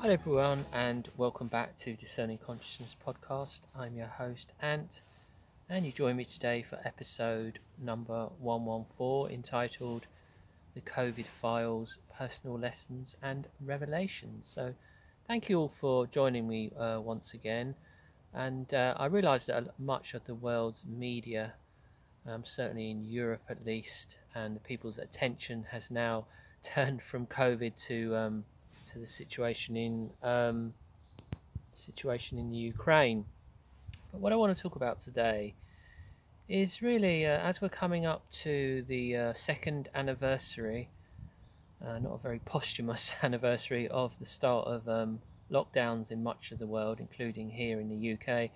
Hi everyone, and welcome back to Discerning Consciousness podcast. I'm your host Ant, and you join me today for episode number 114 entitled The COVID Files Personal Lessons and Revelations. So, thank you all for joining me uh, once again. And uh, I realise that much of the world's media, um, certainly in Europe at least, and the people's attention has now turned from COVID to um, to the situation in um, situation in the Ukraine. But what I want to talk about today is really uh, as we're coming up to the uh, second anniversary, uh, not a very posthumous anniversary of the start of um, lockdowns in much of the world, including here in the UK.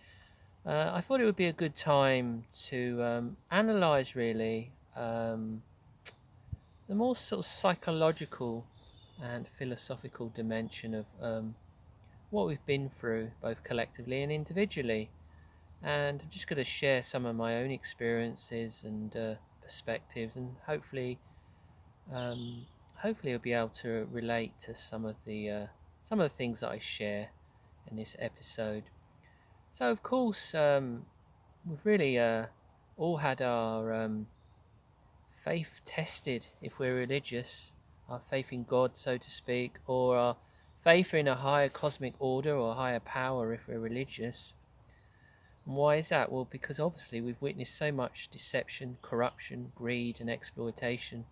Uh, I thought it would be a good time to um, analyse really um, the more sort of psychological and philosophical dimension of um, what we've been through, both collectively and individually. And I'm just going to share some of my own experiences and uh, perspectives, and hopefully, um, hopefully, you'll be able to relate to some of the uh, some of the things that I share in this episode. So, of course, um, we've really uh, all had our um, faith tested if we're religious our faith in God, so to speak, or our faith in a higher cosmic order or higher power if we're religious. And why is that? Well, because obviously we've witnessed so much deception, corruption, greed, and exploitation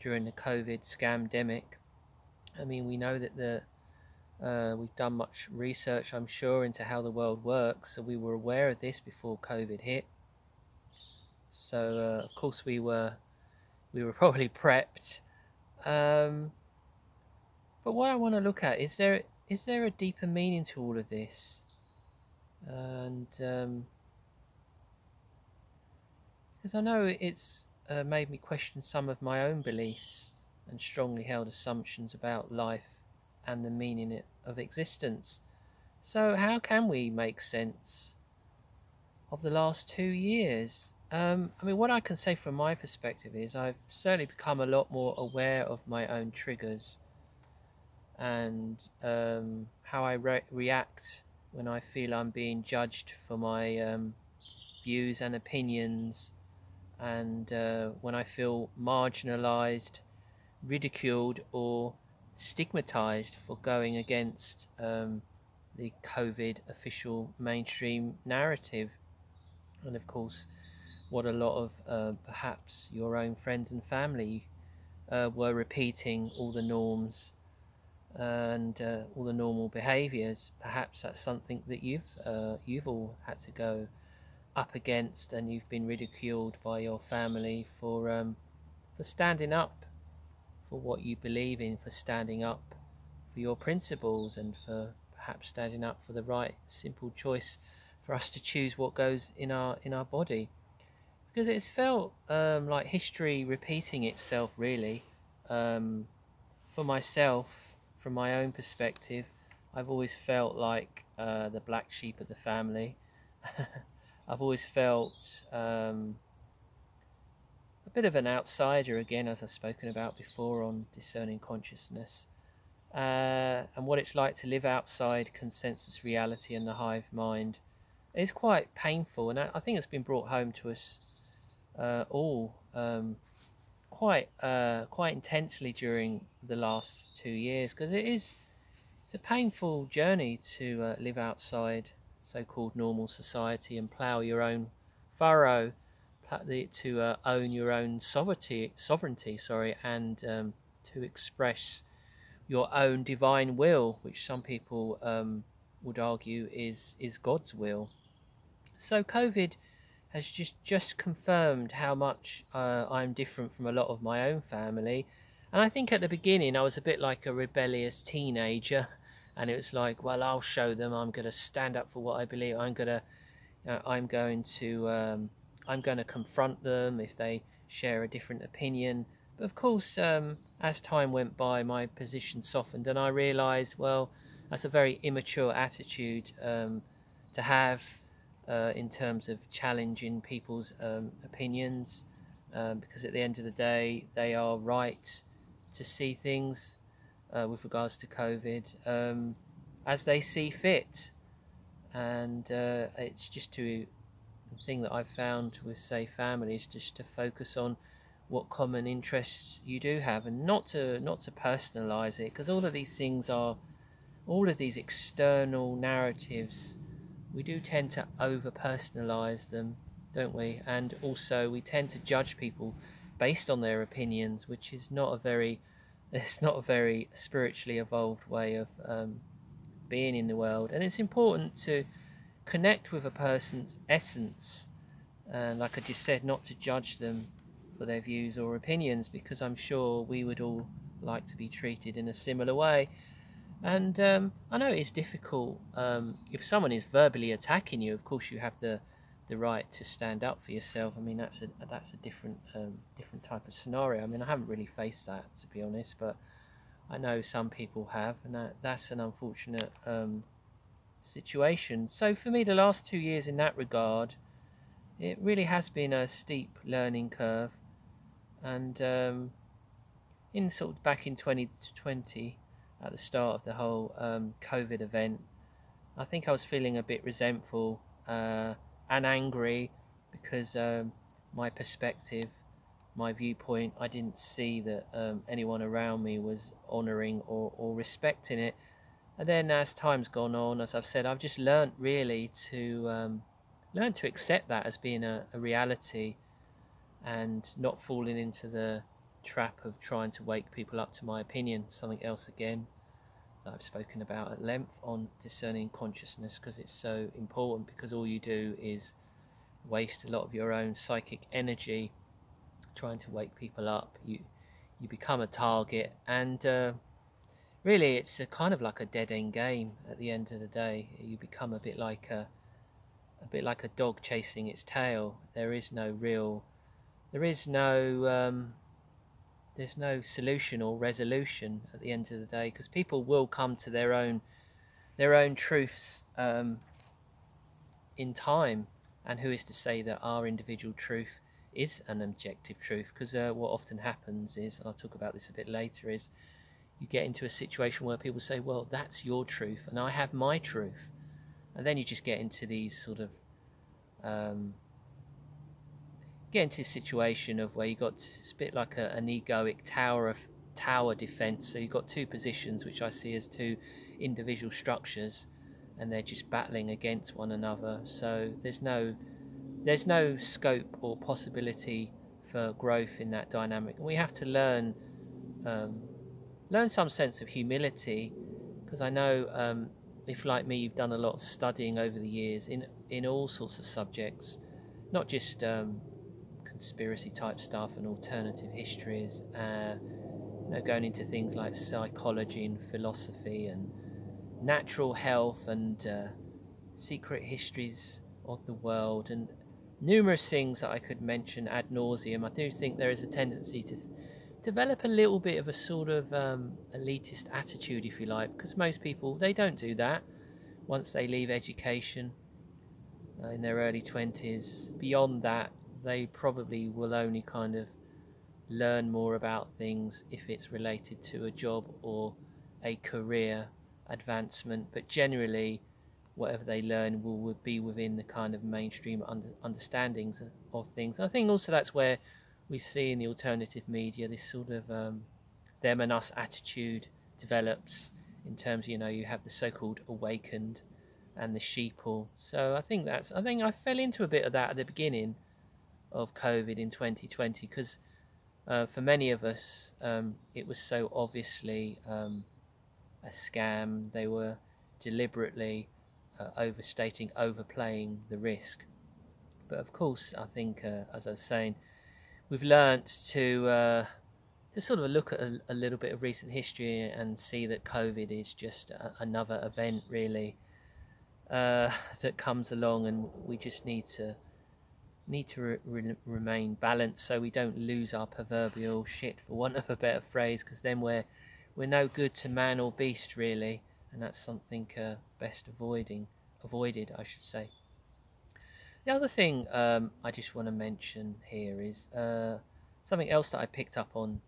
during the COVID scamdemic. I mean, we know that the uh, we've done much research, I'm sure, into how the world works, so we were aware of this before COVID hit. So, uh, of course, we were we were probably prepped um, but what I want to look at is there is there a deeper meaning to all of this, and um, because I know it's uh, made me question some of my own beliefs and strongly held assumptions about life and the meaning of existence. So, how can we make sense of the last two years? Um, I mean, what I can say from my perspective is I've certainly become a lot more aware of my own triggers and um, how I re- react when I feel I'm being judged for my um, views and opinions, and uh, when I feel marginalized, ridiculed, or stigmatized for going against um, the COVID official mainstream narrative. And of course, what a lot of uh, perhaps your own friends and family uh, were repeating all the norms and uh, all the normal behaviours. Perhaps that's something that you've uh, you've all had to go up against, and you've been ridiculed by your family for um, for standing up for what you believe in, for standing up for your principles, and for perhaps standing up for the right simple choice for us to choose what goes in our in our body because it's felt um, like history repeating itself, really. Um, for myself, from my own perspective, I've always felt like uh, the black sheep of the family. I've always felt um, a bit of an outsider, again, as I've spoken about before on discerning consciousness, uh, and what it's like to live outside consensus reality and the hive mind. is quite painful, and I think it's been brought home to us uh, all um, quite uh, quite intensely during the last two years because it is it's a painful journey to uh, live outside so-called normal society and plough your own furrow to uh, own your own sovereignty sovereignty sorry and um, to express your own divine will which some people um, would argue is is God's will. So covid has just just confirmed how much uh, I'm different from a lot of my own family. And I think at the beginning I was a bit like a rebellious teenager, and it was like, well, I'll show them. I'm going to stand up for what I believe. I'm going to, uh, I'm going to, um, I'm going to confront them if they share a different opinion. But of course, um, as time went by, my position softened, and I realised, well, that's a very immature attitude um, to have uh, in terms of challenging people's um, opinions, um, because at the end of the day, they are right to see things uh, with regards to COVID um, as they see fit, and uh, it's just to the thing that I've found with say families just to focus on what common interests you do have and not to not to personalize it. Because all of these things are all of these external narratives we do tend to over personalize them don't we and also we tend to judge people based on their opinions which is not a very it's not a very spiritually evolved way of um, being in the world and it's important to connect with a person's essence and like i just said not to judge them for their views or opinions because I'm sure we would all like to be treated in a similar way. And um, I know it's difficult um, if someone is verbally attacking you. Of course, you have the the right to stand up for yourself. I mean, that's a that's a different um, different type of scenario. I mean, I haven't really faced that to be honest, but I know some people have, and that, that's an unfortunate um, situation. So for me, the last two years in that regard, it really has been a steep learning curve and um, in sort of back in 2020 at the start of the whole um, COVID event, I think I was feeling a bit resentful uh, and angry because um, my perspective, my viewpoint, I didn't see that um, anyone around me was honouring or, or respecting it. And then as time's gone on, as I've said, I've just learnt really to um, learn to accept that as being a, a reality and not falling into the trap of trying to wake people up to my opinion. Something else again that I've spoken about at length on discerning consciousness because it's so important because all you do is waste a lot of your own psychic energy trying to wake people up. You you become a target and uh, really it's a kind of like a dead end game at the end of the day. You become a bit like a a bit like a dog chasing its tail. There is no real there is no um, there's no solution or resolution at the end of the day because people will come to their own their own truths um, in time. And who is to say that our individual truth is an objective truth? Because uh, what often happens is and I'll talk about this a bit later is you get into a situation where people say well that's your truth and I have my truth. And then you just get into these sort of um, get into a situation of where you got it's a bit like a, an egoic tower of tower defense. So you've got two positions, which I see as two individual structures, and they're just battling against one another. So there's no there's no scope or possibility for growth in that dynamic. And we have to learn um, learn some sense of humility, because I know um, if like me you've done a lot of studying over the years in in all sorts of subjects, not just um, conspiracy type stuff and alternative histories, uh, you know, going into things like psychology and philosophy and natural health and uh, secret histories of the world and numerous things that I could mention ad nauseum. I do think there is a tendency to th- develop a little bit of a sort of um, elitist attitude, if you like, because most people they don't do that once they leave education uh, in their early twenties. Beyond that, they probably will only kind of learn more about things if it's related to a job or a career advancement. But generally, whatever they learn will, will be within the kind of mainstream under, understandings of things. I think also that's where we see in the alternative media this sort of um, them and us attitude develops in terms, you know, you have the so-called awakened and the sheeple. So I think that's I think I fell into a bit of that at the beginning of COVID in 2020 because uh, for many of us um, it was so obviously um, a scam. They were deliberately uh, overstating, overplaying the risk. But of course, I think, uh, as I was saying, we've learnt to uh, to sort of look at a, a, little bit of recent history and see that COVID is just a, another event, really, uh, that comes along, and we just need to need to re- re- remain balanced so we don't lose our proverbial shit, for want of a better phrase, because then we're we're no good to man or beast really, and that's something uh, best avoiding avoided, I should say. The other thing um, I just want to mention here is uh, something else that I picked up on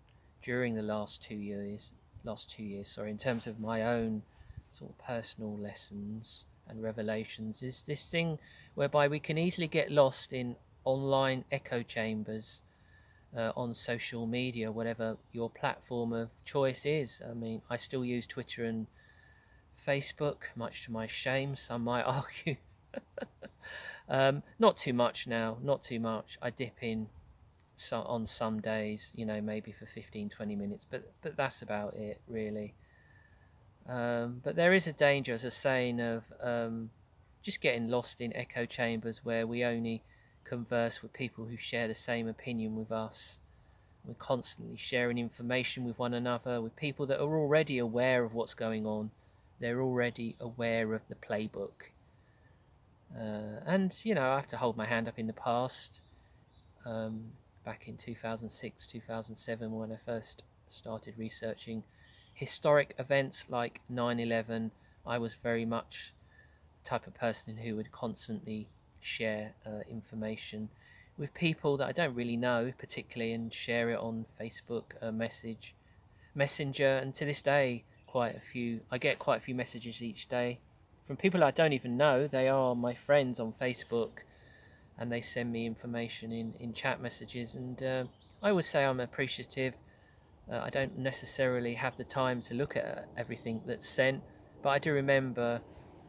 during the last two years last two years, sorry, in terms of my own sort of personal lessons and revelations, is this thing whereby we can easily get lost in online echo chambers uh, on social media, whatever your platform of choice is. I mean, I still use Twitter and Facebook, much to my shame, some might argue. um, not too much now, not too much. I dip in so, on some days, you know, maybe for 15, 20 minutes, but, but that's about it, really. Um, but there is a danger, as a saying, of um, just getting lost in echo chambers where we only converse with people who share the same opinion with us. We're constantly sharing information with one another, with people that are already aware of what's going on. They're already aware of the playbook. Uh, and, you know, I have to hold my hand up in the past. Um, back in 2006, 2007, when I first started researching historic events like 9 11, I was very much the type of person who would constantly share uh, information with people that I don't really know, particularly, and share it on Facebook, uh, message, Messenger, and to this day, quite a few. I get quite a few messages each day from people I don't even know. They are my friends on Facebook, and they send me information in in chat messages, and uh, I would say I'm appreciative. Uh, I don't necessarily have the time to look at everything that's sent, but I do remember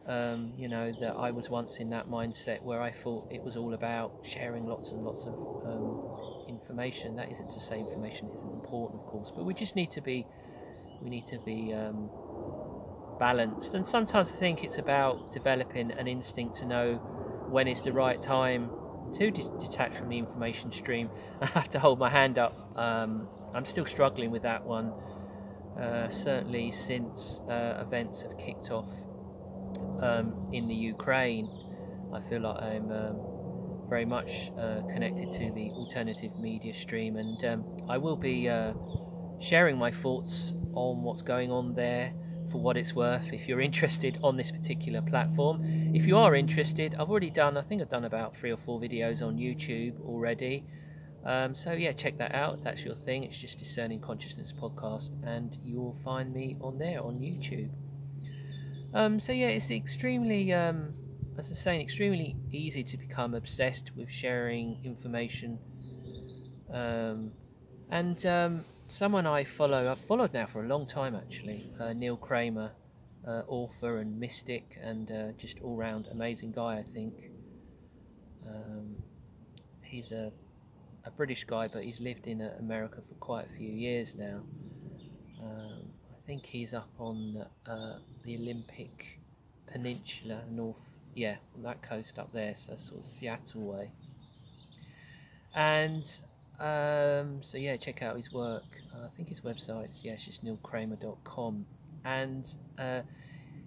um, you know, that I was once in that mindset where I thought it was all about sharing lots and lots of um, information. That isn't to say information isn't important, of course, but we just need to be, we need to be um, balanced. And sometimes I think it's about developing an instinct to know when is the right time to de- detach from the information stream. I have to hold my hand up. Um, I'm still struggling with that one. Uh, certainly since uh, events have kicked off um, in the Ukraine, I feel like I'm um, very much uh, connected to the alternative media stream, and um, I will be uh, sharing my thoughts on what's going on there for what it's worth. If you're interested on this particular platform, if you are interested, I've already done, I think I've done about three or four videos on YouTube already. Um, so yeah, check that out. That's your thing. It's just Discerning Consciousness podcast, and you will find me on there on YouTube. Um, so yeah, it's extremely, um, as I say, extremely easy to become obsessed with sharing information. Um, and um, someone I follow, I've followed now for a long time actually, uh, Neil Kramer, uh, author and mystic, and uh, just all-round amazing guy. I think um, he's a a British guy, but he's lived in uh, America for quite a few years now. Um, think he's up on uh, the Olympic Peninsula, north, yeah, that coast up there, so sort of Seattle way. And um, so yeah, check out his work. Uh, I think his website's yeah, it's just neilkramer.com, and uh,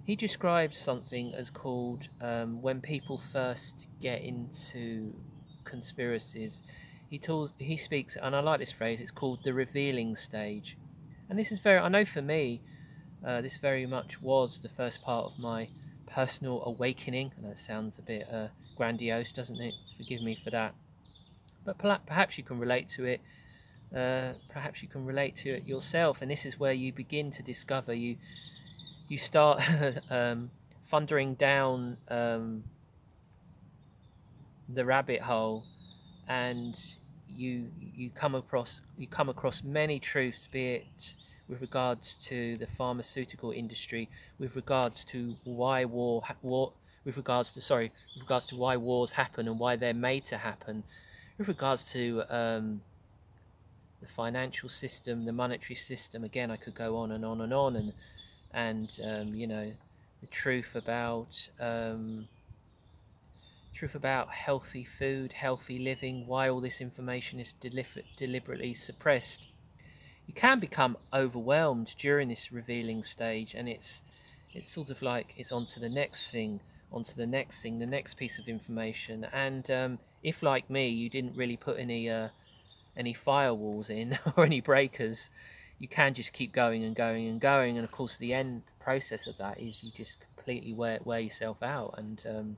he describes something as called um, when people first get into conspiracies. He talks, he speaks, and I like this phrase. It's called the revealing stage and this is very, I know for me, uh, this very much was the first part of my personal awakening. And that sounds a bit uh, grandiose, doesn't it? Forgive me for that. But perhaps you can relate to it. Uh, perhaps you can relate to it yourself, and this is where you begin to discover. You you start um, thundering down um, the rabbit hole, and you you come across you come across many truths, be it with regards to the pharmaceutical industry, with regards to why war, war with regards to sorry, with regards to why wars happen and why they're made to happen, with regards to um, the financial system, the monetary system. Again, I could go on and on and on, and and um, you know the truth about um, truth about healthy food, healthy living, why all this information is deliberately suppressed. You can become overwhelmed during this revealing stage, and it's it's sort of like it's on to the next thing, onto the next thing, the next piece of information. And um, if, like me, you didn't really put any uh, any firewalls in or any breakers, you can just keep going and going and going. And of course, the end process of that is you just completely wear wear yourself out and um,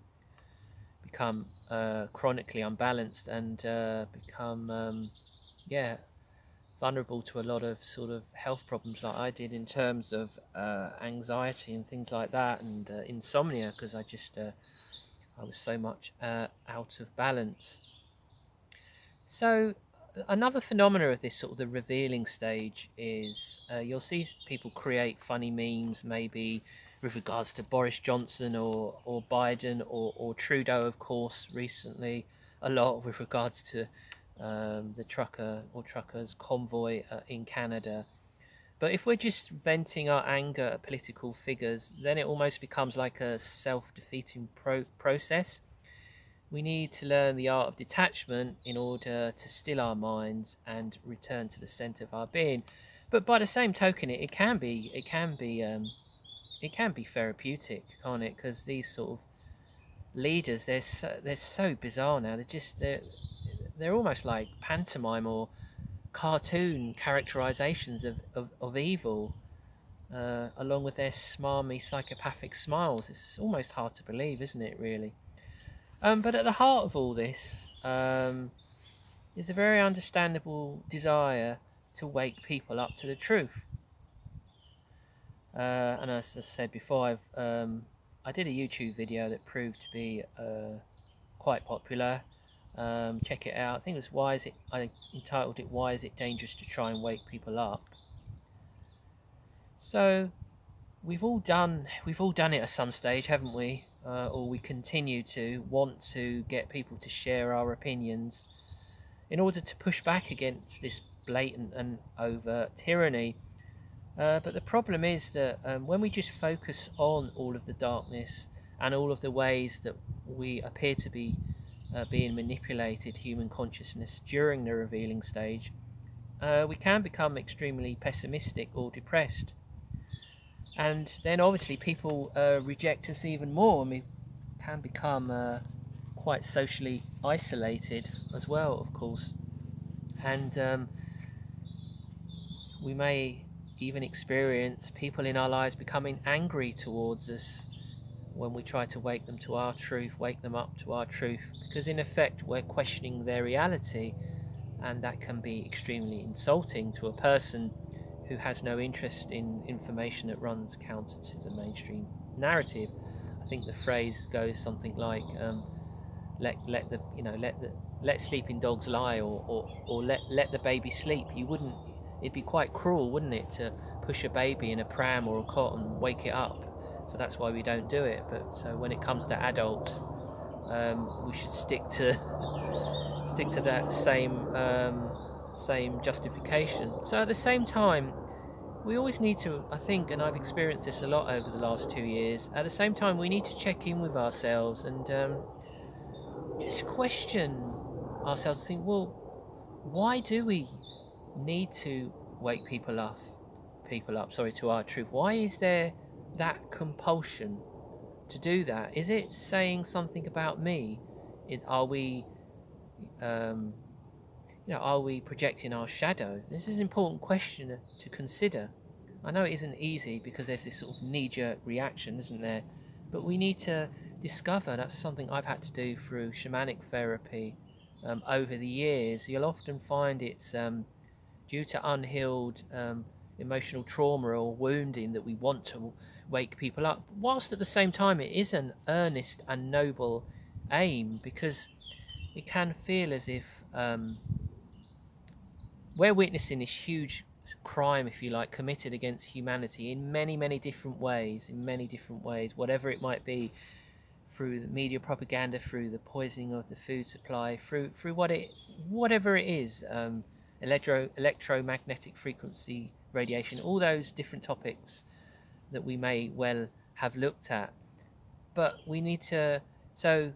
become uh, chronically unbalanced and uh, become, um, yeah, vulnerable to a lot of sort of health problems like I did in terms of uh, anxiety and things like that and uh, insomnia because I just uh, I was so much uh, out of balance. So another phenomena of this sort of the revealing stage is you'll see people create funny memes maybe with regards to Boris Johnson or, or Biden or, or Trudeau of course recently a lot with regards to um, the trucker or truckers convoy uh, in Canada. But if we're just venting our anger at political figures, then it almost becomes like a self defeating pro- process. We need to learn the art of detachment in order to still our minds and return to the center of our being. But by the same token, it, it can be it can be um, it can be therapeutic, can't it? Because these sort of leaders, they're so, they're so bizarre now. They're just they're they're almost like pantomime or cartoon characterizations of, of, of evil, uh, along with their smarmy psychopathic smiles. It's almost hard to believe, isn't it, really? Um, but at the heart of all this um, is a very understandable desire to wake people up to the truth. Uh, and as I said before, I've um, I did a YouTube video that proved to be uh, quite popular. Um, check it out. I think it was why is it I entitled it why is it dangerous to try and wake people up. So we've all done we've all done it at some stage, haven't we? Uh, or we continue to want to get people to share our opinions in order to push back against this blatant and overt tyranny. Uh, but the problem is that um, when we just focus on all of the darkness and all of the ways that we appear to be uh, being manipulated human consciousness during the revealing stage, uh, we can become extremely pessimistic or depressed. And then obviously people uh, reject us even more we can become uh, quite socially isolated as well, of course. And um, we may even experience people in our lives becoming angry towards us when we try to wake them to our truth, wake them up to our truth, because in effect we're questioning their reality, and that can be extremely insulting to a person who has no interest in information that runs counter to the mainstream narrative. I think the phrase goes something like, um, "Let let the you know let the let sleeping dogs lie," or, or or let let the baby sleep. You wouldn't. It'd be quite cruel, wouldn't it, to push a baby in a pram or a cot and wake it up so that's why we don't do it. But so when it comes to adults, um, we should stick to stick to that same um, same justification. So at the same time, we always need to, I think, and I've experienced this a lot over the last two years. At the same time, we need to check in with ourselves and um, just question ourselves. Think, well, why do we need to wake people up? People up, sorry, to our truth. Why is there that compulsion to do that? Is it saying something about me? Is, are we, um, you know, are we projecting our shadow? This is an important question to consider. I know it isn't easy because there's this sort of knee-jerk reaction, isn't there? But we need to discover. That's something I've had to do through shamanic therapy um, over the years. You'll often find it's um, due to unhealed um, emotional trauma or wounding that we want to wake people up, whilst at the same time it is an earnest and noble aim because it can feel as if um, we're witnessing this huge crime, if you like, committed against humanity in many, many different ways, in many different ways, whatever it might be, through the media propaganda, through the poisoning of the food supply, through through what it, whatever it is, um, electro electromagnetic frequency radiation, all those different topics that we may well have looked at. But we need to. So,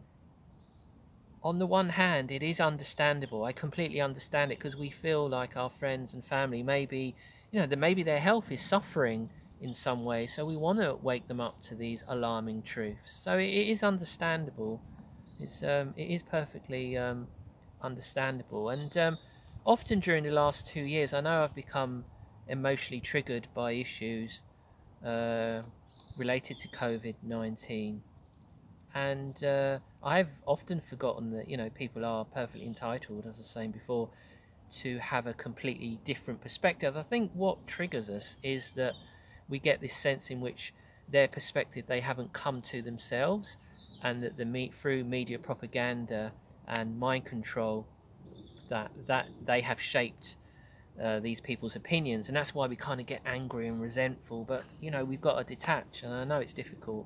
on the one hand, it is understandable. I completely understand it because we feel like our friends and family maybe, you know, that maybe their health is suffering in some way. So we want to wake them up to these alarming truths. So it, is understandable. It's um, it is perfectly um, understandable. And um, often during the last two years, I know I've become emotionally triggered by issues uh, related to COVID 19. And uh, I've often forgotten that, you know, people are perfectly entitled, as I was saying before, to have a completely different perspective. I think what triggers us is that we get this sense in which their perspective they haven't come to themselves, and that the through media propaganda and mind control that that they have shaped uh, these people's opinions, and that's why we kind of get angry and resentful. But you know, we've got to detach, and I know it's difficult.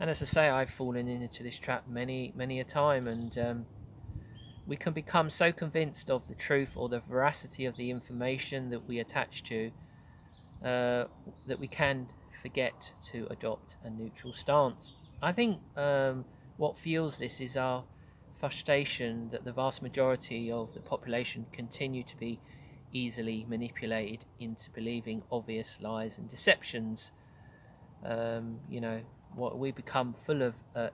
And as I say, I've fallen into this trap many, many a time, and um, we can become so convinced of the truth or the veracity of the information that we attach to uh, that we can forget to adopt a neutral stance. I think um, what fuels this is our frustration that the vast majority of the population continue to be easily manipulated into believing obvious lies and deceptions. Um, you know, what we become full of uh,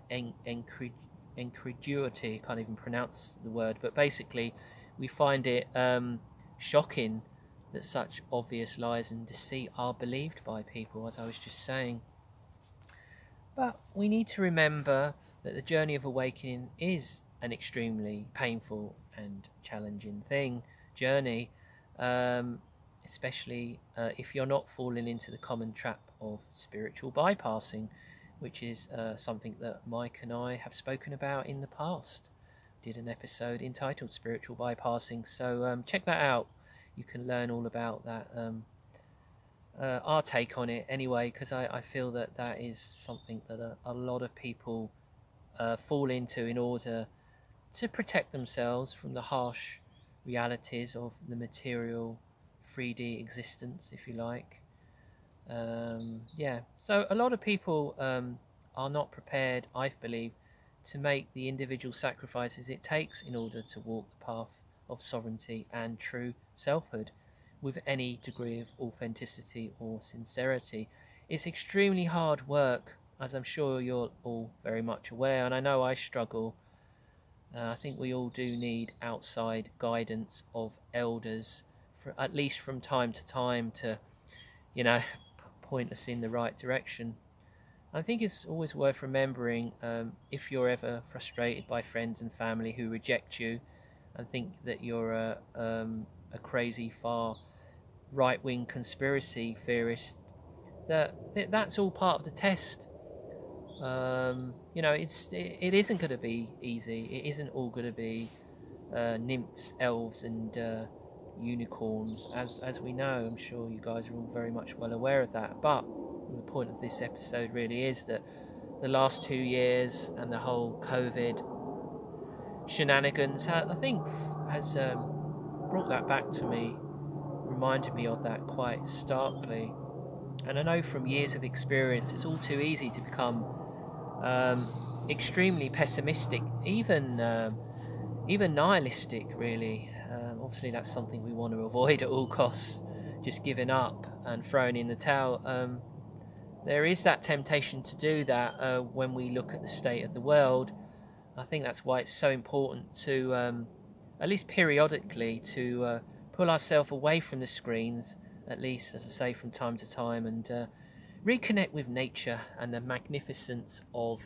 incredulity. Can't even pronounce the word, but basically, we find it um, shocking that such obvious lies and deceit are believed by people, as I was just saying. But we need to remember that the journey of awakening is an extremely painful and challenging thing, journey, um, especially uh, if you're not falling into the common trap of spiritual bypassing, which is uh, something that Mike and I have spoken about in the past. Did an episode entitled Spiritual Bypassing, so um, check that out. You can learn all about that. Um, uh, our take on it anyway, because I, I feel that that is something that a, a lot of people uh, fall into in order to protect themselves from the harsh realities of the material 3D existence, if you like. Um, yeah, so a lot of people um, are not prepared, I believe, to make the individual sacrifices it takes in order to walk the path of sovereignty and true selfhood with any degree of authenticity or sincerity. It's extremely hard work, as I'm sure you're all very much aware, and I know I struggle. Uh, I think we all do need outside guidance of elders, for, at least from time to time, to, you know, point us in the right direction. I think it's always worth remembering um, if you're ever frustrated by friends and family who reject you and think that you're a, um, a crazy, far right wing conspiracy theorist, that that's all part of the test. Um, you know, it's it, it isn't going to be easy. It isn't all going to be uh, nymphs, elves, and uh, unicorns, as as we know. I'm sure you guys are all very much well aware of that. But the point of this episode really is that the last two years and the whole COVID shenanigans, I think, has um, brought that back to me, reminded me of that quite starkly. And I know from years of experience, it's all too easy to become um, extremely pessimistic, even um, even nihilistic, really. Um, obviously, that's something we want to avoid at all costs. Just giving up and throwing in the towel. Um, there is that temptation to do that uh, when we look at the state of the world. I think that's why it's so important to, at least periodically, to uh, pull ourselves away from the screens, at least, as I say, from time to time, and uh, reconnect with nature and the magnificence of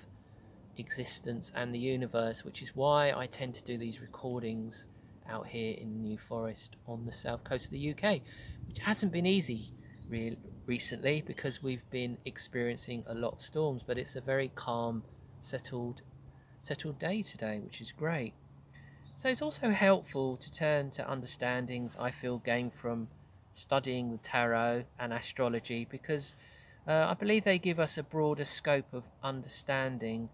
existence and the universe, which is why I tend to do these recordings out here in the New Forest on the south coast of the UK, which hasn't been easy re- recently because we've been experiencing a lot of storms, but it's a very calm, settled, settled day today, which is great. So it's also helpful to turn to understandings I feel gained from studying the tarot and astrology because uh, I believe they give us a broader scope of understanding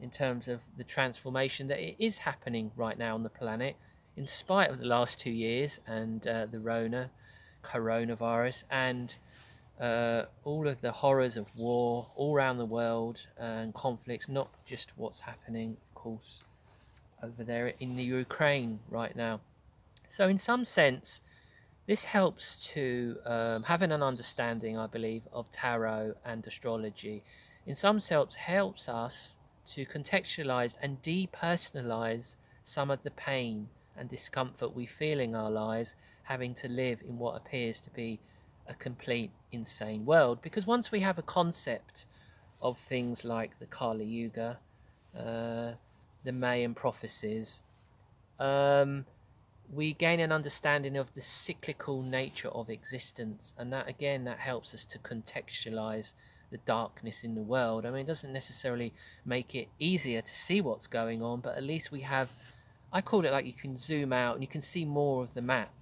in terms of the transformation that it is happening right now on the planet in spite of the last two years and uh, the Rona, coronavirus, and uh, all of the horrors of war all around the world and conflicts, not just what's happening, of course, over there in the Ukraine right now. So, in some sense, this helps to um, having an understanding, I believe, of tarot and astrology. In some sense, helps us to contextualize and depersonalize some of the pain and discomfort we feel in our lives having to live in what appears to be a complete insane world. Because once we have a concept of things like the Kali Yuga, uh, the Mayan prophecies, um, we gain an understanding of the cyclical nature of existence, and that again that helps us to contextualize the darkness in the world. I mean, it doesn't necessarily make it easier to see what's going on, but at least we have. I call it like you can zoom out and you can see more of the map.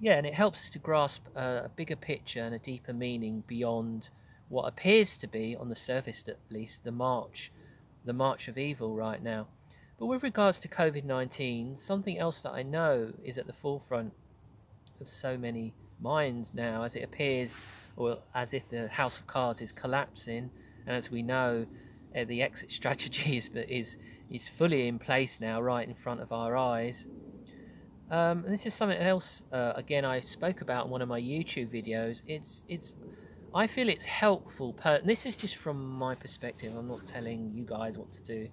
Yeah, and it helps us to grasp a, a bigger picture and a deeper meaning beyond what appears to be, on the surface at least, the march, the march of evil right now. But with regards to COVID 19, something else that I know is at the forefront of so many minds now, as it appears, or as if the house of cards is collapsing, and as we know, uh, the exit strategy is, is, is fully in place now, right in front of our eyes. Um, and this is something else, uh, again, I spoke about in one of my YouTube videos. It's, it's, I feel it's helpful. Per- this is just from my perspective. I'm not telling you guys what to do.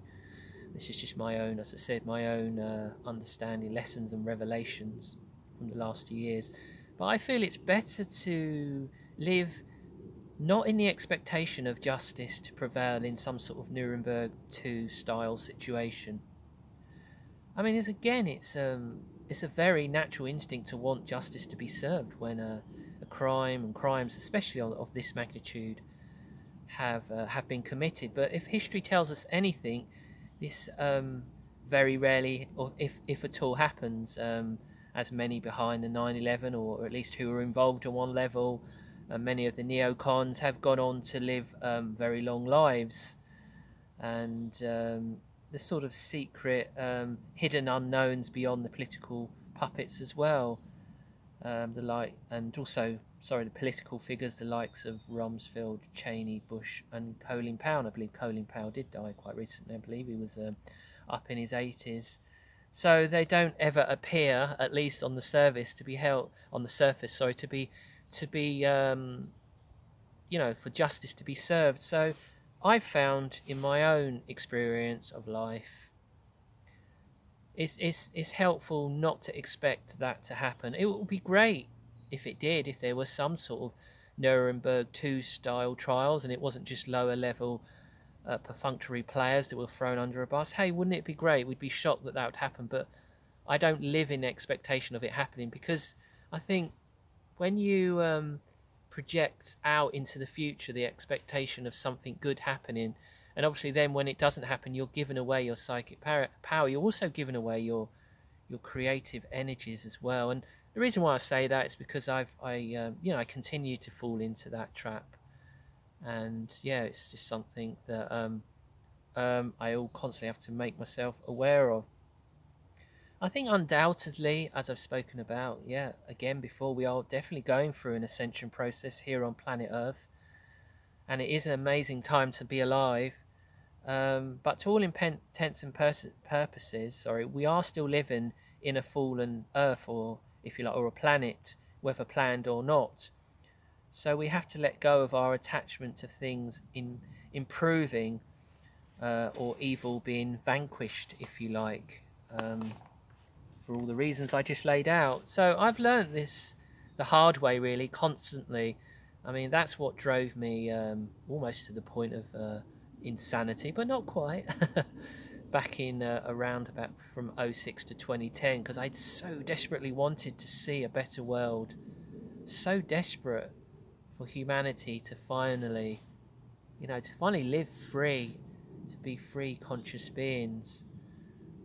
This is just my own, as I said, my own uh, understanding, lessons, and revelations from the last few years. But I feel it's better to live not in the expectation of justice to prevail in some sort of Nuremberg 2 style situation. I mean, it's, again, it's um, it's a very natural instinct to want justice to be served when a, a crime and crimes, especially of, of this magnitude, have uh, have been committed. But if history tells us anything, this um, very rarely, or if, if at all, happens. Um, as many behind the 9/11, or at least who were involved on one level, uh, many of the neocons have gone on to live um, very long lives, and um, the sort of secret, um, hidden unknowns beyond the political puppets as well. Um, the like, and also, sorry, the political figures, the likes of Rumsfeld, Cheney, Bush, and Colin Powell. I believe Colin Powell did die quite recently. I believe he was um, up in his 80s. So they don't ever appear, at least on the surface, to be held on the surface. Sorry, to be, to be, um, you know, for justice to be served. So I've found in my own experience of life it's, it's, it's helpful not to expect that to happen. It would be great if it did, if there was some sort of Nuremberg 2 style trials and it wasn't just lower level uh, perfunctory players that were thrown under a bus. Hey, wouldn't it be great? We'd be shocked that that would happen, but I don't live in expectation of it happening because I think when you um, project out into the future the expectation of something good happening, and obviously then when it doesn't happen you're giving away your psychic power you're also giving away your your creative energies as well and the reason why I say that is because I've I um, you know I continue to fall into that trap. And yeah it's just something that um, um, I all constantly have to make myself aware of. I think undoubtedly as I've spoken about yeah again before we are definitely going through an ascension process here on planet earth. And it is an amazing time to be alive. Um, but to all intents and purposes, sorry, we are still living in a fallen Earth, or if you like, or a planet, whether planned or not. So we have to let go of our attachment to things in improving uh, or evil being vanquished, if you like, um, for all the reasons I just laid out. So I've learned this the hard way, really, constantly. I mean, that's what drove me um, almost to the point of. Uh, insanity, but not quite. Back in uh, around about from 06 to 2010, because I'd so desperately wanted to see a better world, so desperate for humanity to finally, you know, to finally live free, to be free conscious beings,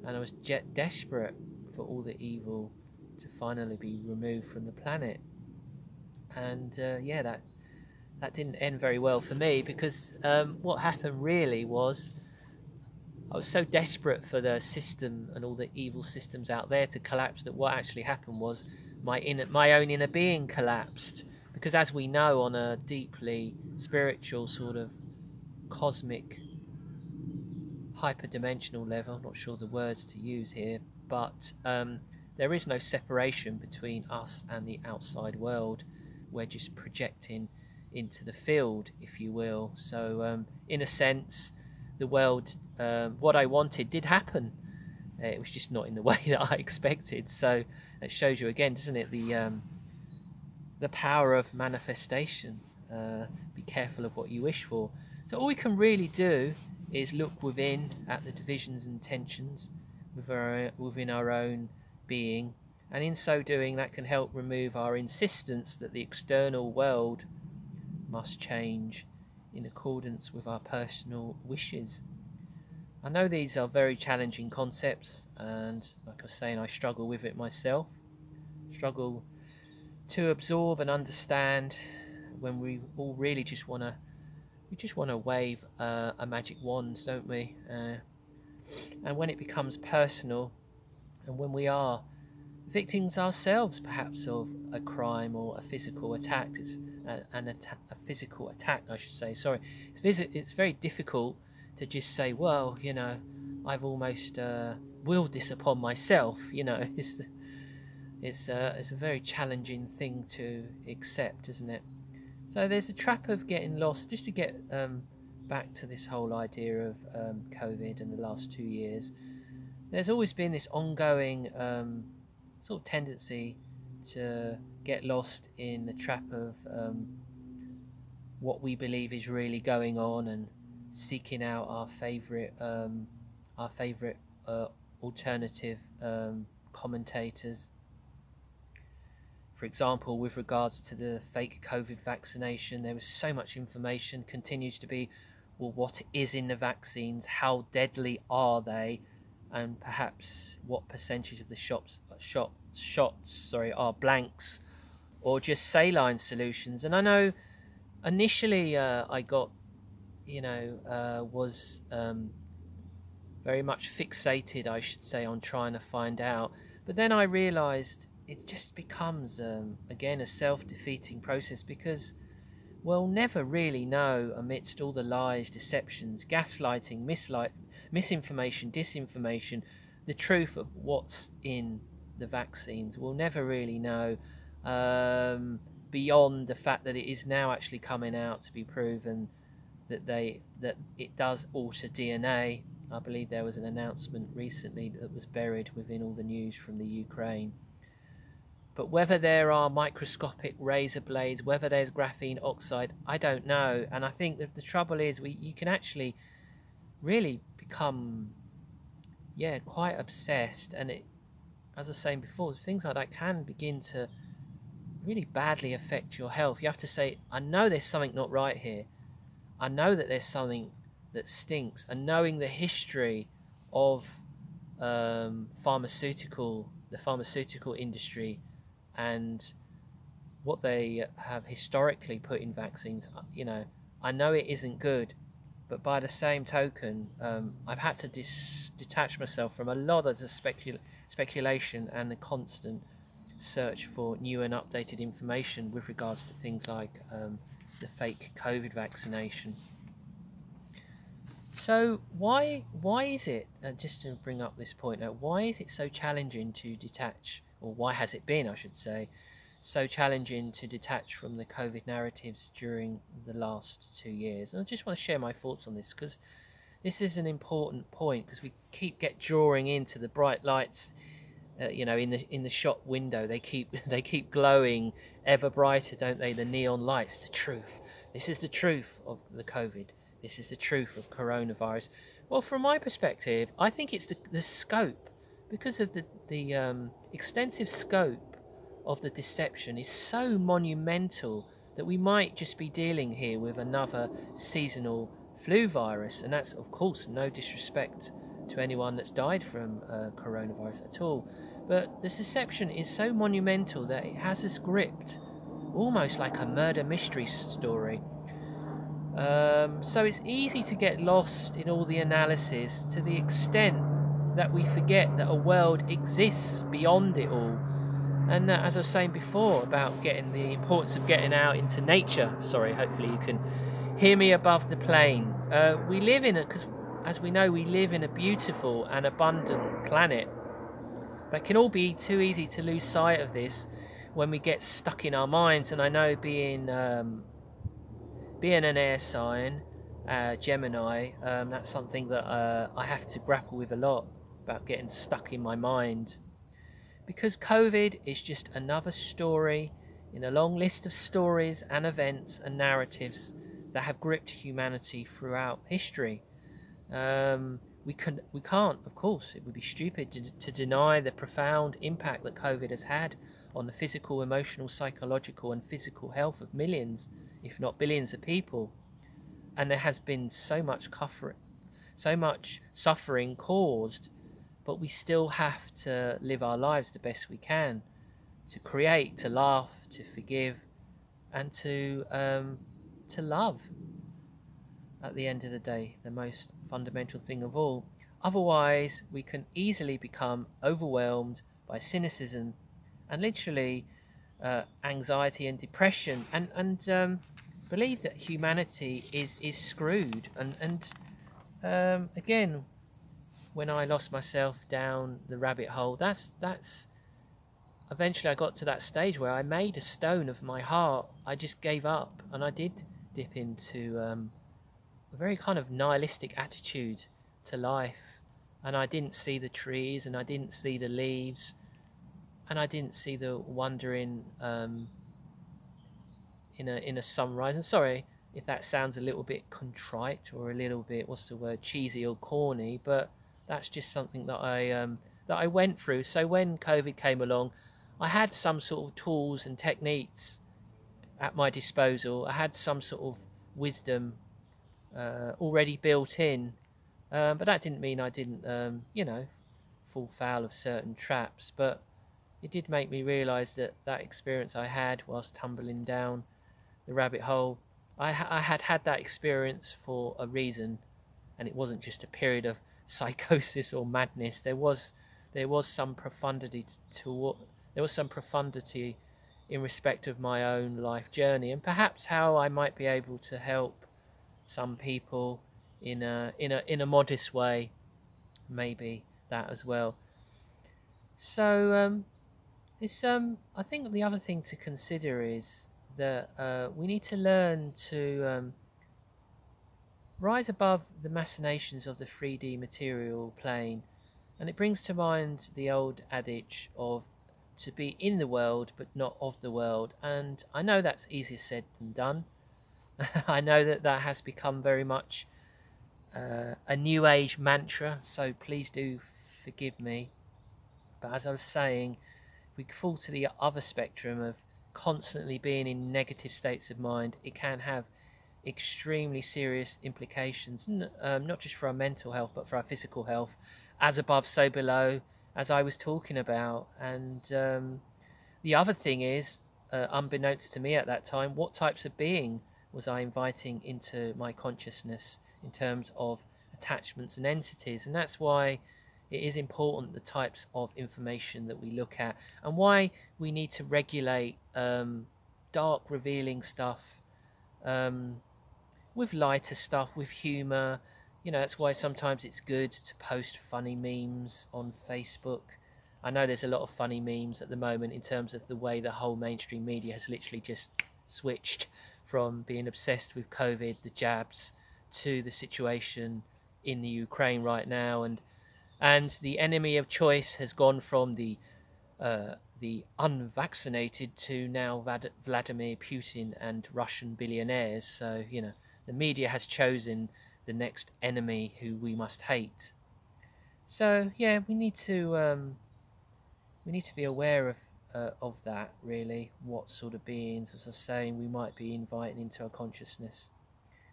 and I was jet desperate for all the evil to finally be removed from the planet. And uh, yeah, that that didn't end very well for me because um, what happened really was I was so desperate for the system and all the evil systems out there to collapse that what actually happened was my inner, my own inner being collapsed because as we know on a deeply spiritual sort of cosmic hyperdimensional level I'm not sure the words to use here but um, there is no separation between us and the outside world we're just projecting into the field, if you will. So, um, in a sense, the world, um, what I wanted, did happen. Uh, it was just not in the way that I expected. So it shows you again, doesn't it, the um, the power of manifestation. Uh, be careful of what you wish for. So all we can really do is look within at the divisions and tensions within our, within our own being, and in so doing, that can help remove our insistence that the external world must change in accordance with our personal wishes. I know these are very challenging concepts, and like I was saying, I struggle with it myself. Struggle to absorb and understand when we all really just want to we just want to wave uh, a magic wand, don't we? Uh, and when it becomes personal, and when we are victims ourselves, perhaps of a crime or a physical attack, uh, an atta- a physical attack, I should say. Sorry, it's, it's very difficult to just say, well, you know, I've almost uh, willed this upon myself. You know, it's it's uh, it's a very challenging thing to accept, isn't it? So there's a trap of getting lost. Just to get um, back to this whole idea of um, COVID and the last two years, there's always been this ongoing um, sort of tendency to get lost in the trap of um, what we believe is really going on and seeking out our favorite um, our favorite uh, alternative um, commentators. For example, with regards to the fake COVID vaccination, there was so much information, continues to be, well, what is in the vaccines, how deadly are they, and perhaps what percentage of the shots, shot, shots sorry, are blanks or just saline solutions. And I know initially uh, I got, you know, uh, was um, very much fixated, I should say, on trying to find out. But then I realised it just becomes um, again a self-defeating process because we'll never really know amidst all the lies, deceptions, gaslighting, mislight, misinformation, disinformation, the truth of what's in the vaccines. We'll never really know um, beyond the fact that it is now actually coming out to be proven that they that it does alter DNA. I believe there was an announcement recently that was buried within all the news from the Ukraine. But whether there are microscopic razor blades, whether there's graphene oxide, I don't know. And I think that the trouble is, we you can actually really become, yeah, quite obsessed. And it, as I was saying before, things like that can begin to really badly affect your health. You have to say, I know there's something not right here. I know that there's something that stinks. And knowing the history of um, pharmaceutical, the pharmaceutical industry and what they have historically put in vaccines, uh, you know, I know it isn't good, but by the same token, um, I've had to dis- detach myself from a lot of the specul- speculation and the constant search for new and updated information with regards to things like um, the fake COVID vaccination. So why why is it? Uh, just to bring up this point now, why is it so challenging to detach or why has it been, I should say, so challenging to detach from the COVID narratives during the last two years? And I just want to share my thoughts on this because this is an important point because we keep get drawing into the bright lights. Uh, you know, in the in the shop window, they keep they keep glowing ever brighter, don't they? The neon lights, the truth. This is the truth of the COVID. This is the truth of coronavirus. Well, from my perspective, I think it's the, the scope because of the the um, extensive scope of the deception is so monumental that we might just be dealing here with another seasonal flu virus, and that's of course no disrespect to anyone that's died from uh, coronavirus at all. But the deception is so monumental that it has us gripped, almost like a murder mystery story. Um, so it's easy to get lost in all the analysis to the extent that we forget that a world exists beyond it all. And as I was saying before about getting the importance of getting out into nature, sorry, hopefully you can hear me above the plane. Uh, we live in it because, as we know, we live in a beautiful and abundant planet. But it can all be too easy to lose sight of this when we get stuck in our minds. And I know being um, being an air sign, uh, Gemini, um, that's something that uh, I have to grapple with a lot about getting stuck in my mind. Because COVID is just another story in a long list of stories and events and narratives that have gripped humanity throughout history. Um, we can we can't, of course, it would be stupid to, to deny the profound impact that COVID has had on the physical, emotional, psychological, and physical health of millions, if not billions, of people. And there has been so much suffering, so much suffering caused, but we still have to live our lives the best we can, to create, to laugh, to forgive, and to um, to love. At the end of the day, the most fundamental thing of all. Otherwise, we can easily become overwhelmed by cynicism and literally uh, anxiety and depression, and and um, believe that humanity is is screwed. And and um, again, when I lost myself down the rabbit hole, that's that's eventually I got to that stage where I made a stone of my heart. I just gave up, and I did dip into um, a very kind of nihilistic attitude to life, and I didn't see the trees, and I didn't see the leaves, and I didn't see the wonder in um, in a in a sunrise. And sorry if that sounds a little bit contrite or a little bit what's the word cheesy or corny, but that's just something that I um, that I went through. So when COVID came along, I had some sort of tools and techniques at my disposal. I had some sort of wisdom uh, already built in, um, but that didn't mean I didn't, um, you know, fall foul of certain traps. But it did make me realise that that experience I had whilst tumbling down the rabbit hole, I, ha- I had had that experience for a reason, and it wasn't just a period of psychosis or madness. There was there was some profundity to what there was some profundity in respect of my own life journey, and perhaps how I might be able to help some people in a in a in a modest way, maybe that as well. So um, it's um I think the other thing to consider is that uh, we need to learn to um, rise above the machinations of the 3D material plane, and it brings to mind the old adage of to be in the world but not of the world. And I know that's easier said than done. I know that that has become very much uh, a new age mantra, so please do forgive me. But as I was saying, we fall to the other spectrum of constantly being in negative states of mind, it can have extremely serious implications, um, not just for our mental health, but for our physical health. As above, so below, as I was talking about. And um, the other thing is, uh, unbeknownst to me at that time, what types of being was I inviting into my consciousness in terms of attachments and entities? And that's why it is important the types of information that we look at and why we need to regulate um, dark, revealing stuff um, with lighter stuff, with humour, you know, that's why sometimes it's good to post funny memes on Facebook. I know there's a lot of funny memes at the moment in terms of the way the whole mainstream media has literally just switched from being obsessed with COVID, the jabs, to the situation in the Ukraine right now, and and the enemy of choice has gone from the uh, the unvaccinated to now Vladimir Putin and Russian billionaires. So you know the media has chosen the next enemy who we must hate. So yeah, we need to um, we need to be aware of uh, of that really. What sort of beings, as I was saying, we might be inviting into our consciousness,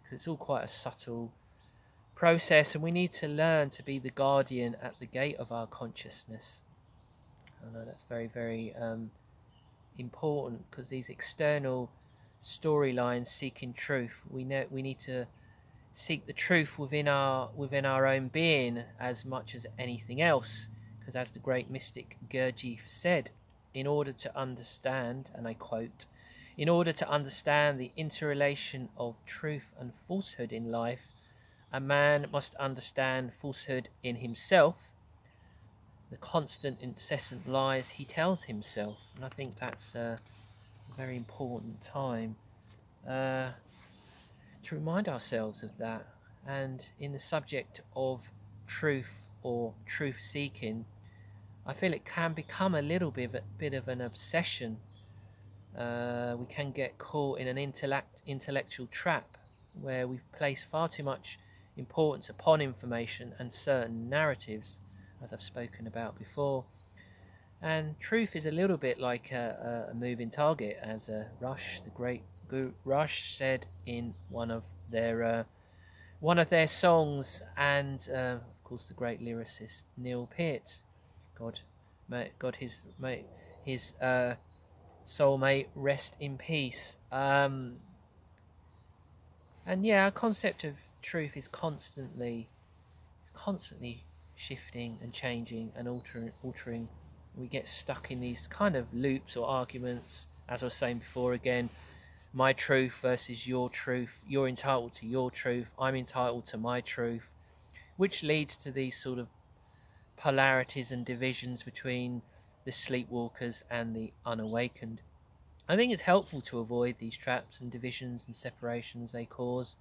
because it's all quite a subtle process, and we need to learn to be the guardian at the gate of our consciousness. I know that's very very um, important because these external storylines seeking truth, we know we need to seek the truth within our within our own being as much as anything else because as the great mystic Gurdjieff said in order to understand and I quote in order to understand the interrelation of truth and falsehood in life a man must understand falsehood in himself the constant incessant lies he tells himself and I think that's a very important time uh, to remind ourselves of that. And in the subject of truth or truth seeking, I feel it can become a little bit bit of an obsession. Uh, we can get caught in an intellect, intellectual trap where we place far too much importance upon information and certain narratives, as I've spoken about before. And truth is a little bit like a, a moving target, as uh, Rush, the great Rush, said in one of their uh, one of their songs, and uh, of course the great lyricist Neil Peart, God, may, God his may his uh, soulmate rest in peace. Um, and yeah, our concept of truth is constantly, constantly shifting and changing and altering, altering. We get stuck in these kind of loops or arguments, as I was saying before again, my truth versus your truth, you're entitled to your truth, I'm entitled to my truth, which leads to these sort of polarities and divisions between the sleepwalkers and the unawakened. I think it's helpful to avoid these traps and divisions and separations they cause.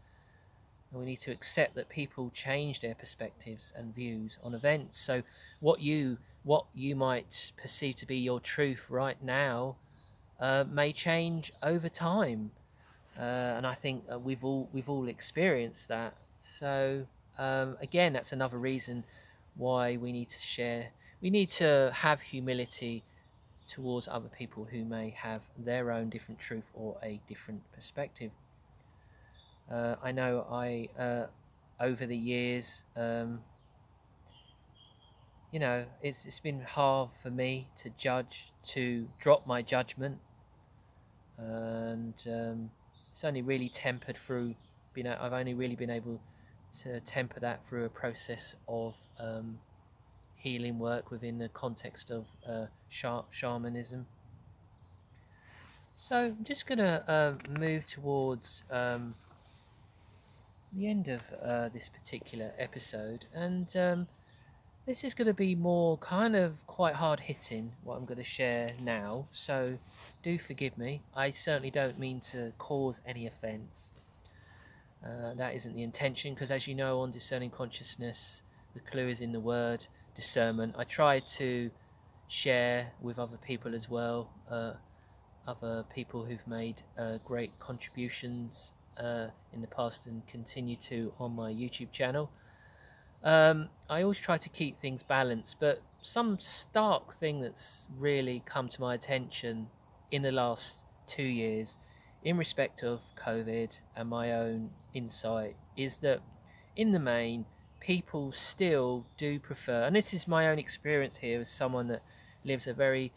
And we need to accept that people change their perspectives and views on events. So, what you what you might perceive to be your truth right now uh, may change over time, uh, and I think uh, we've all we've all experienced that. So um, again, that's another reason why we need to share. We need to have humility towards other people who may have their own different truth or a different perspective. Uh, I know I uh, over the years. Um, you know, it's it's been hard for me to judge, to drop my judgment, and um, it's only really tempered through. You know, I've only really been able to temper that through a process of um, healing work within the context of uh, shamanism. So I'm just gonna uh, move towards um, the end of uh, this particular episode, and um, this is going to be more kind of quite hard hitting, what I'm going to share now, so do forgive me. I certainly don't mean to cause any offence. Uh, that isn't the intention, because as you know, on discerning consciousness, the clue is in the word discernment. I try to share with other people as well, uh, other people who've made uh, great contributions uh, in the past and continue to on my YouTube channel. Um, I always try to keep things balanced, but some stark thing that's really come to my attention in the last two years, in respect of COVID and my own insight, is that in the main, people still do prefer, and this is my own experience here as someone that lives a very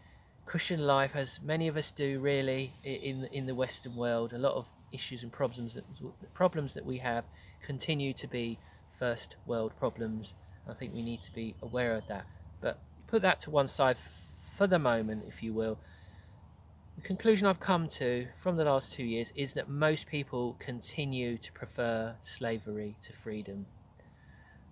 cushioned life, as many of us do, really, in in the Western world. A lot of issues and problems that problems that we have continue to be first world problems. I think we need to be aware of that. But put that to one side for the moment, if you will. The conclusion I've come to from the last two years is that most people continue to prefer slavery to freedom.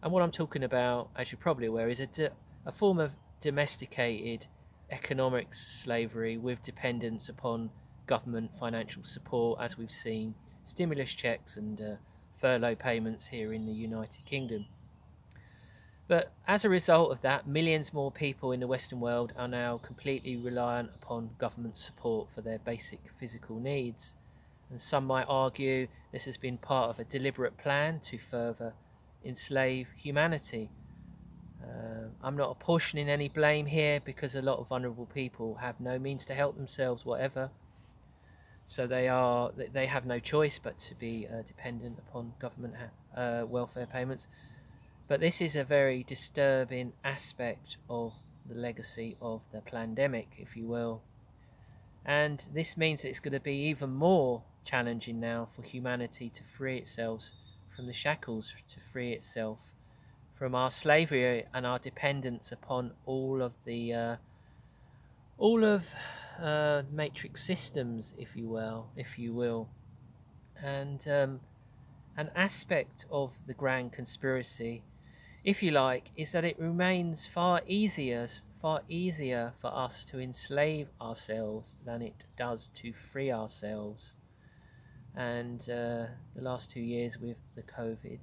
And what I'm talking about, as you're probably aware, is a, a form of domesticated economic slavery with dependence upon government financial support, as we've seen, stimulus checks and uh, furlough payments here in the United Kingdom. But as a result of that, millions more people in the Western world are now completely reliant upon government support for their basic physical needs. And some might argue this has been part of a deliberate plan to further enslave humanity. Uh, I'm not apportioning any blame here because a lot of vulnerable people have no means to help themselves, whatever. So they are they have no choice but to be uh, dependent upon government uh, welfare payments. But this is a very disturbing aspect of the legacy of the pandemic, if you will. And this means that it's going to be even more challenging now for humanity to free itself from the shackles, to free itself from our slavery and our dependence upon all of the uh, all of uh, matrix systems, if you will, if you will, and um, an aspect of the grand conspiracy, if you like, is that it remains far easier, far easier for us to enslave ourselves than it does to free ourselves. And uh, the last two years with the COVID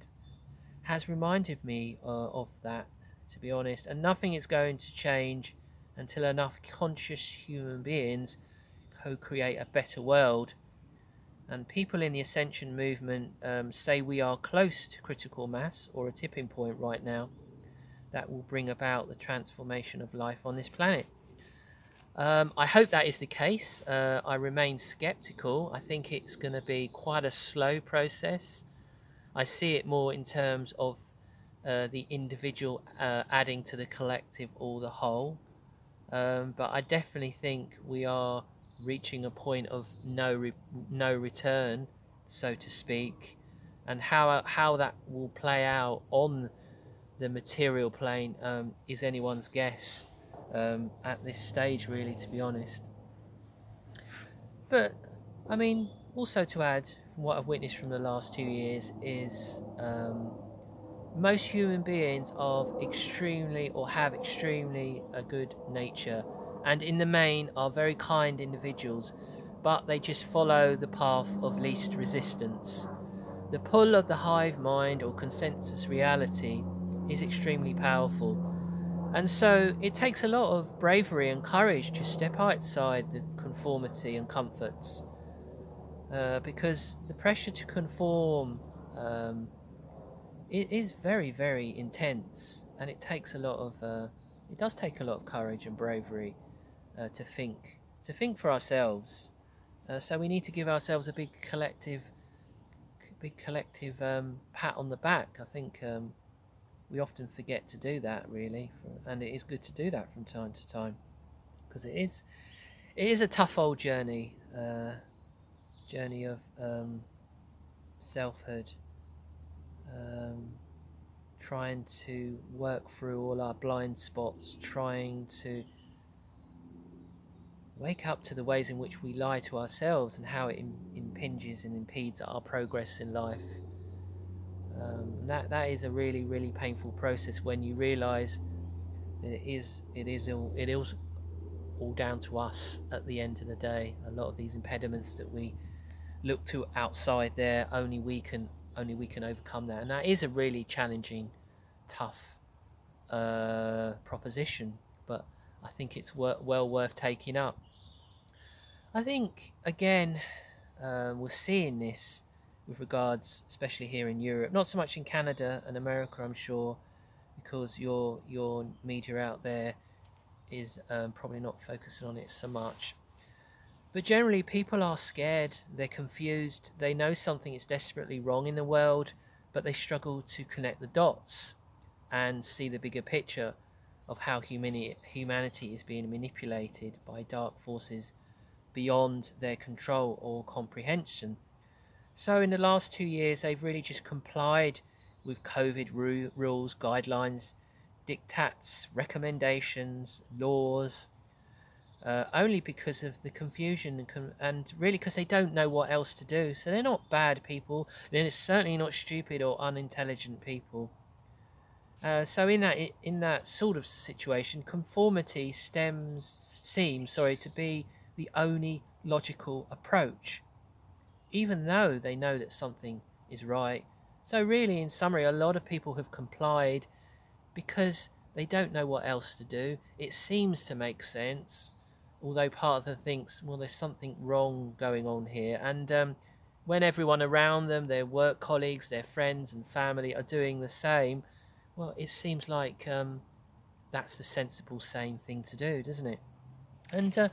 has reminded me uh, of that, to be honest. And nothing is going to change until enough conscious human beings co create a better world And people in the Ascension movement um, say we are close to critical mass or a tipping point right now that will bring about the transformation of life on this planet. Um, I hope that is the case. Uh, I remain skeptical. I think it's going to be quite a slow process. I see it more in terms of uh, the individual uh, adding to the collective or the whole. Um, but I definitely think we are reaching a point of no re- no return, so to speak, and how how that will play out on the material plane um, is anyone's guess um, at this stage, really, to be honest. But I mean, also to add, what I've witnessed from the last two years is um, most human beings are extremely or have extremely a good nature and in the main are very kind individuals, but they just follow the path of least resistance. The pull of the hive mind or consensus reality is extremely powerful, and so it takes a lot of bravery and courage to step outside the conformity and comforts. Uh, because the pressure to conform um, it is very, very intense, and it takes a lot of uh, it does take a lot of courage and bravery uh, to think, to think for ourselves. Uh, so we need to give ourselves a big collective, big collective um, pat on the back. I think um, we often forget to do that, really, and it is good to do that from time to time, because it is, it is a tough old journey, uh, journey of um, selfhood. Um, trying to work through all our blind spots, trying to wake up to the ways in which we lie to ourselves and how it impinges and impedes our progress in life. Um, that that is a really really painful process when you realise that it is it is all, it is all down to us at the end of the day. A lot of these impediments that we look to outside there, only we can only we can overcome that, and that is a really challenging, tough uh, proposition. But I think it's wor- well worth taking up. I think again um, we're seeing this with regards, especially here in Europe, not so much in Canada and America, I'm sure, because your your media out there is um, probably not focusing on it so much. But generally, people are scared, they're confused, they know something is desperately wrong in the world, but they struggle to connect the dots and see the bigger picture of how humanity, humanity is being manipulated by dark forces beyond their control or comprehension. So, in the last two years, they've really just complied with COVID ru- rules, guidelines, diktats, recommendations, laws, uh, only because of the confusion and, com- and really because they don't know what else to do. So, they're not bad people, they're certainly not stupid or unintelligent people. Uh, so in that in that sort of situation, conformity stems seems sorry to be the only logical approach, even though they know that something is right. So, really, in summary, a lot of people have complied because they don't know what else to do. It seems to make sense, although part of them thinks, well, there's something wrong going on here. And um, when everyone around them, their work colleagues, their friends, and family are doing the same, well, it seems like um, that's the sensible, sane thing to do, doesn't it? And uh,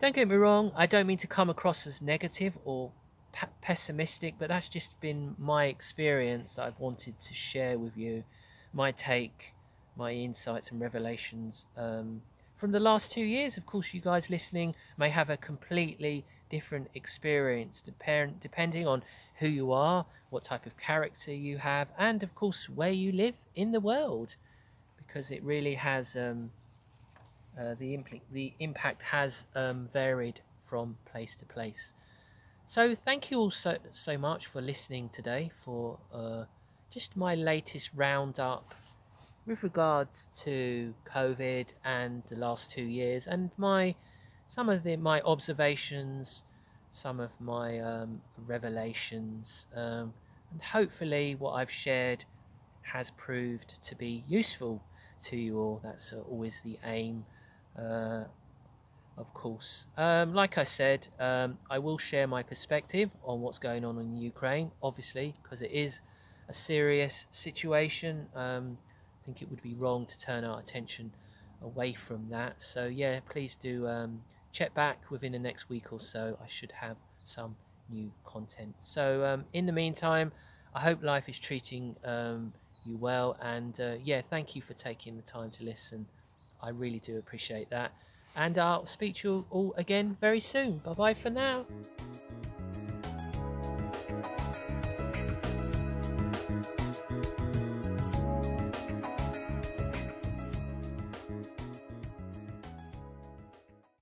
don't get me wrong, I don't mean to come across as negative or pessimistic, but that's just been my experience that I've wanted to share with you. My take, my insights and revelations um, from the last two years. Of course, you guys listening may have a completely different experience depend, depending on who you are, what type of character you have, and of course, where you live in the world, because it really has. Um, uh, the, impl- the impact has um, varied from place to place. So thank you all so, so much for listening today for uh, just my latest roundup with regards to COVID and the last two years and my some of the my observations, some of my um, revelations, um, and hopefully what I've shared has proved to be useful to you all. That's uh, always the aim uh, of course. Um, like I said, um, I will share my perspective on what's going on in Ukraine, obviously, because it is a serious situation. Um, I think it would be wrong to turn our attention away from that. So, yeah, please do um, check back within the next week or so. I should have some new content. So, um, in the meantime, I hope life is treating um, you well. And uh, yeah, thank you for taking the time to listen. I really do appreciate that. And I'll speak to you all again very soon. Bye bye for now.